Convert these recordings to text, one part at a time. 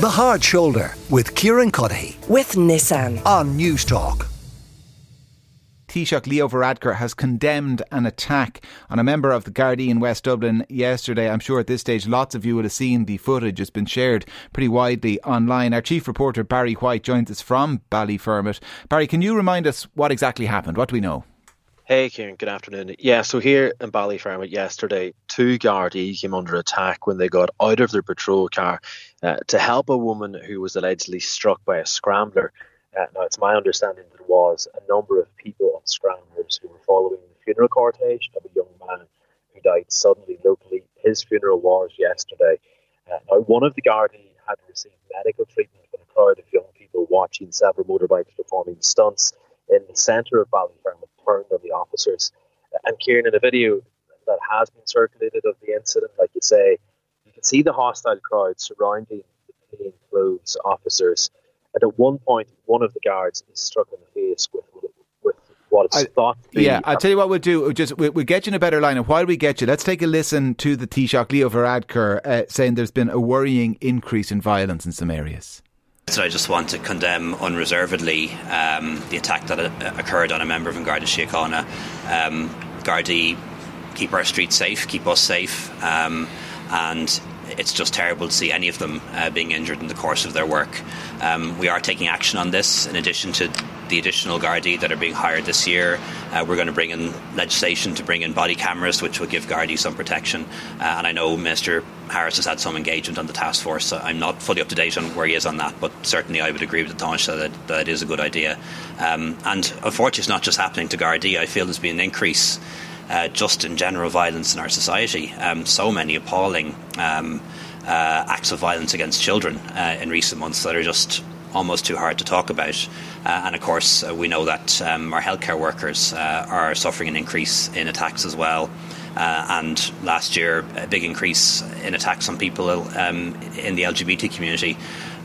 The Hard Shoulder with Kieran Cuddihy with Nissan on Newstalk. Taoiseach Leo Varadkar has condemned an attack on a member of the Gardaí in West Dublin yesterday. I'm sure at this stage lots of you will have seen the footage. It's been shared pretty widely online. Our chief reporter Barry Whyte joins us from Ballyfermot. Barry, can you remind us what exactly happened? What do we know? Hey, Kieran, good afternoon. Yeah, so here in Ballyfermot yesterday, two Gardaí came under attack when they got out of their patrol car uh, to help a woman who was allegedly struck by a scrambler. Uh, now, it's my understanding that there was a number of people on scramblers who were following the funeral cortege of a young man who died suddenly locally. His funeral was yesterday. Uh, now, one of the Gardaí had received medical treatment when a crowd of young people watching several motorbikes performing stunts in the centre of Ballyfermot turned on the officers. And Kieran, in a video that has been circulated of the incident, like you say, you can see the hostile crowd surrounding the plain clothes officers. And at one point, one of the guards is struck in the face with with what it's I, thought Yeah, I'll tell you what we'll do. We'll just we'll, we'll, get you in a better line. And while we get you, let's take a listen to the Taoiseach Leo Varadkar uh, saying there's been a worrying increase in violence in some areas. So I just want to condemn unreservedly um, the attack that uh, occurred on a member of Garda Síochána. Um, Gardaí keep our streets safe, keep us safe, um, and it's just terrible to see any of them uh, being injured in the course of their work. Um, we are taking action on this in addition to the additional Gardaí that are being hired this year. Uh, we're going to bring in legislation to bring in body cameras, which will give Gardaí some protection. Uh, and I know Mr. Harris has had some engagement on the task force. I'm not fully up to date on where he is on that, but certainly I would agree with the Taoiseach that, that it is a good idea. Um, and unfortunately, it's not just happening to Gardaí. I feel there's been an increase uh, just in general violence in our society. Um, so many appalling um, uh, acts of violence against children uh, in recent months that are just almost too hard to talk about. Uh, and of course, uh, we know that um, our healthcare workers uh, are suffering an increase in attacks as well. Uh, and last year, a big increase in attacks on people um, in the LGBT community.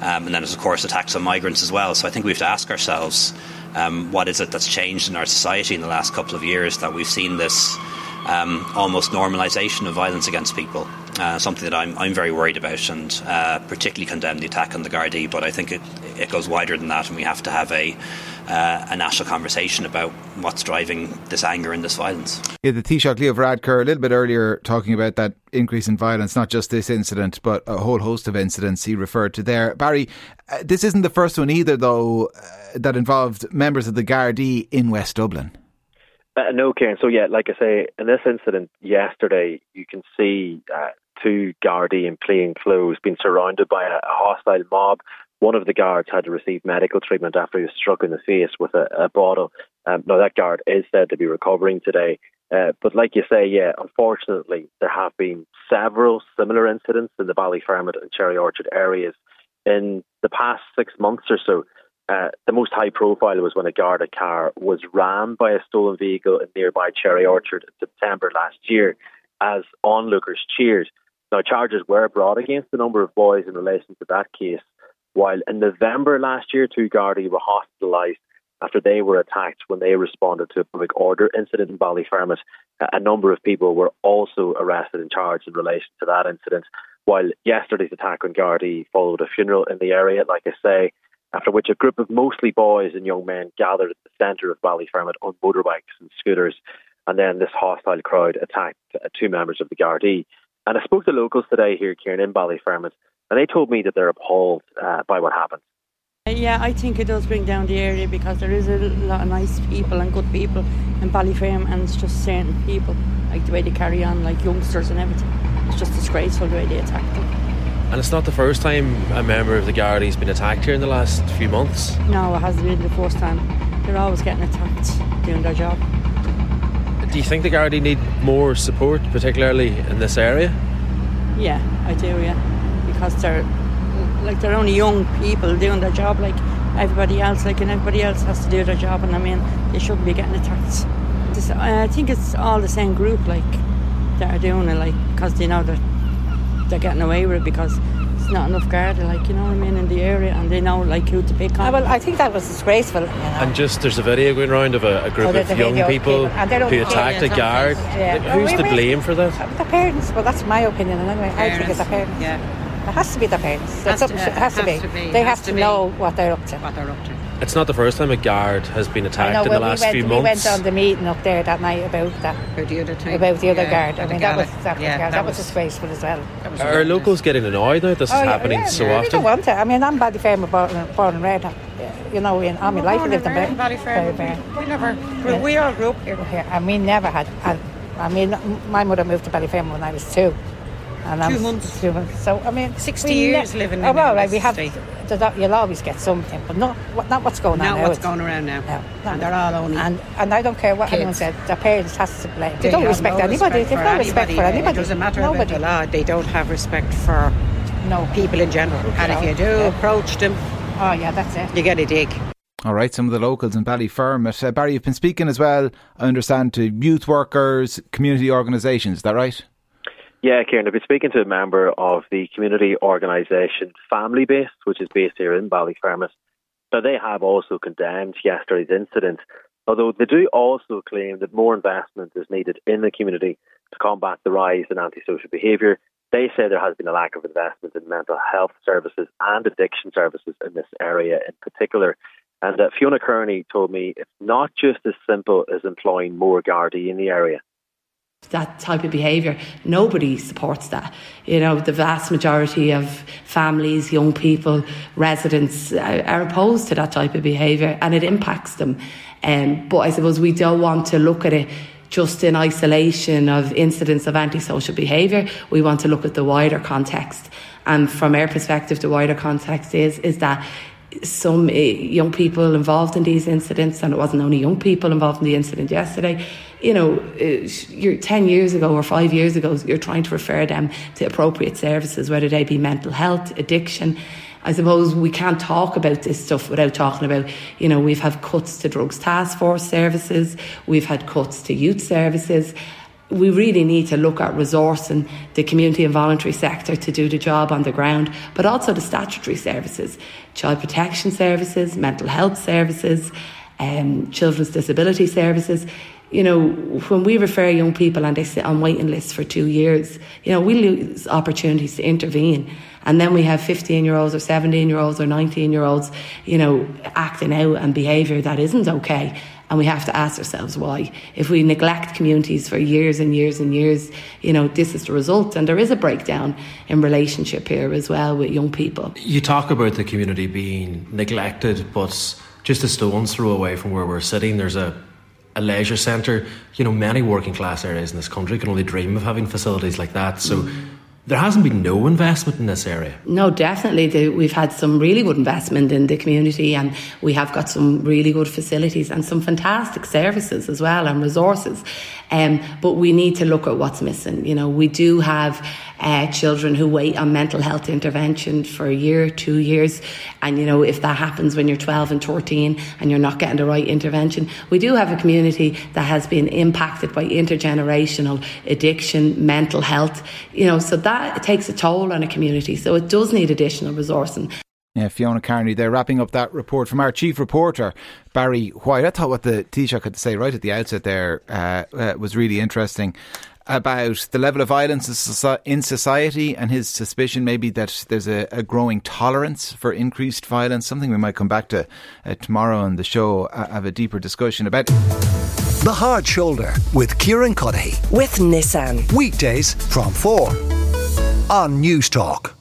Um, and then, of course, attacks on migrants as well. So I think we have to ask ourselves um, what is it that's changed in our society in the last couple of years that we've seen this um, almost normalisation of violence against people. Uh, something that I'm, I'm very worried about and uh, particularly condemn the attack on the Gardaí, but I think it, it goes wider than that and we have to have a, uh, a national conversation about what's driving this anger and this violence. Yeah, the Taoiseach Leo Varadkar a little bit earlier talking about that increase in violence, not just this incident, but a whole host of incidents he referred to there. Barry, uh, this isn't the first one either, though, uh, that involved members of the Gardaí in West Dublin. Uh, no, Kieran. So yeah, like I say, in this incident yesterday, you can see uh, two Gardaí in plain clothes been surrounded by a, hostile mob. One of the guards had to receive medical treatment after he was struck in the face with a, a bottle. Um, now that guard is said to be recovering today. Uh, but like you say, yeah, unfortunately, there have been several similar incidents in the Ballyfermot and Cherry Orchard areas in the past six months or so. Uh, the most high profile was when a Garda car was rammed by a stolen vehicle in nearby Cherry Orchard in September last year as onlookers cheered. Now, charges were brought against a number of boys in relation to that case, while in November last year, two Gardaí were hospitalised after they were attacked when they responded to a public order incident in Ballyfermot. Uh, a number of people were also arrested and charged in relation to that incident, while yesterday's attack on Gardaí followed a funeral in the area, like I say, after which a group of mostly boys and young men gathered at the centre of Ballyfermot on motorbikes and scooters. And then this hostile crowd attacked uh, two members of the Gardaí. And I spoke to locals today here, Kieran, in Ballyfermot, and they told me that they're appalled uh, by what happened. Yeah, I think it does bring down the area because there is a lot of nice people and good people in Ballyfermot, and it's just certain people, like the way they carry on, like youngsters and everything. It's just disgraceful the way they attack them. And it's not the first time a member of the Gardaí's been attacked here in the last few months. No, it hasn't been the first time. They're always getting attacked doing their job. Do you think the Gardaí need more support, particularly in this area? Yeah, I do. Yeah, because they're like they're only young people doing their job, like everybody else. Like and everybody else has to do their job, and I mean they shouldn't be getting attacked. Just, I think it's all the same group, like that are doing it, like because they know that they're getting away with it because it's not enough guard, like you know what I mean, in the area, and they know like who to pick on. Ah, well, I think that was disgraceful. You know? And just there's a video going around of a, a group oh, of young people, people who attacked a guard. Yeah. Who's to blame for that? Uh, the parents. Well, that's my opinion. Anyway, parents. I think it's the parents. Yeah. It has to be the parents. Has That's to- up- uh, it has, to, has be. to be, They have to to know what they're up to. What they're up to. It's not the first time a guard has been attacked know. in Well, the last we, went, few months. we went on the meeting up there that night about that. About the other time. About the other Yeah, guard. I mean, that was gala. that, was, yeah, that, that was disgraceful as well. Are horrendous. locals getting annoyed now? This is Oh, yeah, happening yeah, so yeah, We often. don't want it. I mean, I'm Ballyfermot born, born and bred. uh, You know, in all my life I lived in Bal- Ballyfermot. Ballyfermot. We never. We, we all grew up here. here, and we never had. had I mean, my mother moved to Ballyfermot when I was two. And I Two was- months. Two months. So I mean, 60 we years living in Oh in well, the right, we have. state. there's not- You'll always get something, but not what, not what's going on Now now. what's It's- going around now? No, no. And they're all only. And and I don't care what anyone Kids. said. Their parents has to blame. They, They don't respect no anybody. They've for no respect for anybody. It doesn't matter Nobody. about the law. They don't have respect for No people in general. And if you do Yeah. approach them, Oh yeah, that's it. you get a dig. All right, some of the locals in Ballyfermot. Uh, Barry, you've been speaking as well, I understand, to youth workers, community organisations. Is that right? Yeah, Kieran, I've been speaking to a member of the community organisation Familibase, which is based here in Ballyfermot. Now, they have also condemned yesterday's incident, although they do also claim that more investment is needed in the community to combat the rise in antisocial behaviour. They say there has been a lack of investment in mental health services and addiction services in this area in particular. And uh, Fiona Kearney told me it's not just as simple as employing more Gardaí in the area. That type of behaviour. Nobody supports that. You know, the vast majority of families, young people, residents uh, are opposed to that type of behaviour and it impacts them. Um, but I suppose we don't want to look at it just in isolation of incidents of antisocial behaviour. We want to look at the wider context. And from our perspective, the wider context is, is that some uh, young people involved in these incidents, and it wasn't only young people involved in the incident yesterday. You know, uh, you're 10 years ago or five years ago, you're trying to refer them to appropriate services, whether they be mental health, addiction. I suppose we can't talk about this stuff without talking about, you know, we've had cuts to drugs task force services, we've had cuts to youth services we really need to look at resourcing the community and voluntary sector to do the job on the ground, but also the statutory services, child protection services, mental health services, um, children's disability services. You know, when we refer young people and they sit on waiting lists for two years, you know, we lose opportunities to intervene. And then we have 15 year olds or 17 year olds or 19 year olds, you know, acting out and behaviour that isn't okay. And we have to ask ourselves why. If we neglect communities for years and years and years, you know, this is the result. And there is a breakdown in relationship here as well with young people. You talk about the community being neglected, but just a stone's throw away from where we're sitting, there's a, a leisure centre. You know, many working class areas in this country can only dream of having facilities like that. So there hasn't been no investment in this area. No, definitely. We've had some really good investment in the community, and we have got some really good facilities and some fantastic services as well and resources. Um, but we need to look at what's missing. You know, we do have uh, children who wait on mental health intervention for a year, two years, and you know, if that happens when you're 12 and 14 and you're not getting the right intervention, we do have a community that has been impacted by intergenerational addiction, mental health. You know, so that takes a toll on a community. So it does need additional resourcing. Yeah, Fiona Carney there, wrapping up that report from our chief reporter, Barry Whyte. I thought what the Taoiseach had to say right at the outset there uh, uh, was really interesting about the level of violence in society and his suspicion maybe that there's a, a growing tolerance for increased violence, something we might come back to uh, tomorrow on the show, uh, have a deeper discussion about. The Hard Shoulder with Kieran Cuddihy. With Nissan. Weekdays from 4 on Newstalk.